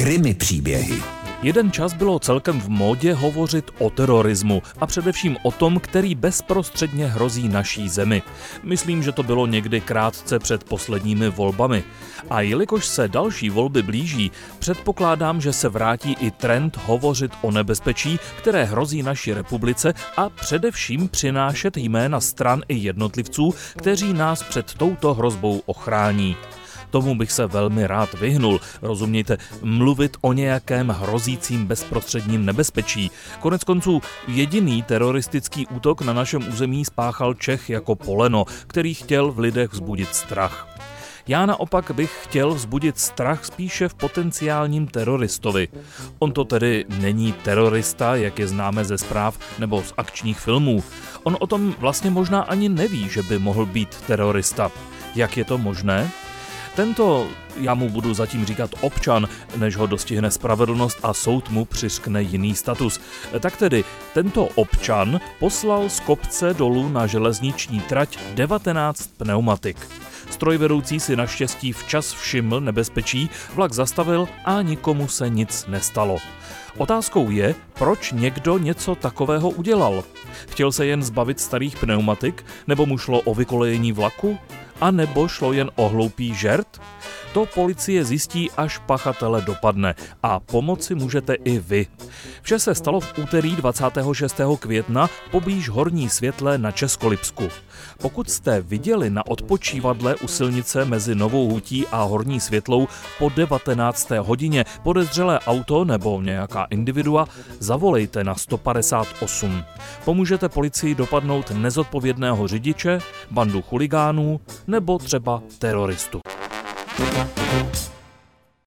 Krymy příběhy. Jeden čas bylo celkem v módě hovořit o terorismu a především o tom, který bezprostředně hrozí naší zemi. Myslím, že to bylo někdy krátce před posledními volbami. A jelikož se další volby blíží, předpokládám, že se vrátí i trend hovořit o nebezpečí, které hrozí naší republice a především přinášet jména stran i jednotlivců, kteří nás před touto hrozbou ochrání. Tomu bych se velmi rád vyhnul. Rozumějte, mluvit o nějakém hrozícím bezprostředním nebezpečí. Konec konců jediný teroristický útok na našem území spáchal Čech jako poleno, který chtěl v lidech vzbudit strach. Já naopak bych chtěl vzbudit strach spíše v potenciálním teroristovi. On to tedy není terorista, jak je známe ze zpráv nebo z akčních filmů. On o tom vlastně možná ani neví, že by mohl být terorista. Jak je to možné? Tento, já mu budu zatím říkat občan, než ho dostihne spravedlnost a soud mu přiskne jiný status. Tak tedy, tento občan poslal z kopce dolů na železniční trať 19 pneumatik. Strojvedoucí si naštěstí včas všiml nebezpečí, vlak zastavil a nikomu se nic nestalo. Otázkou je, proč někdo něco takového udělal. Chtěl se jen zbavit starých pneumatik, nebo mu šlo o vykolejení vlaku? A nebo šlo jen o hloupý žert? To policie zjistí, až pachatele dopadne a pomoci můžete i vy. Vše se stalo v úterý 26. května poblíž Horní světle na Českolipsku. Pokud jste viděli na odpočívadle u silnice mezi Novou Hutí a Horní světlou po 19. hodině podezřelé auto nebo nějaká individua, zavolejte na 158. Pomůžete policii dopadnout nezodpovědného řidiče, bandu chuligánů nebo třeba teroristu.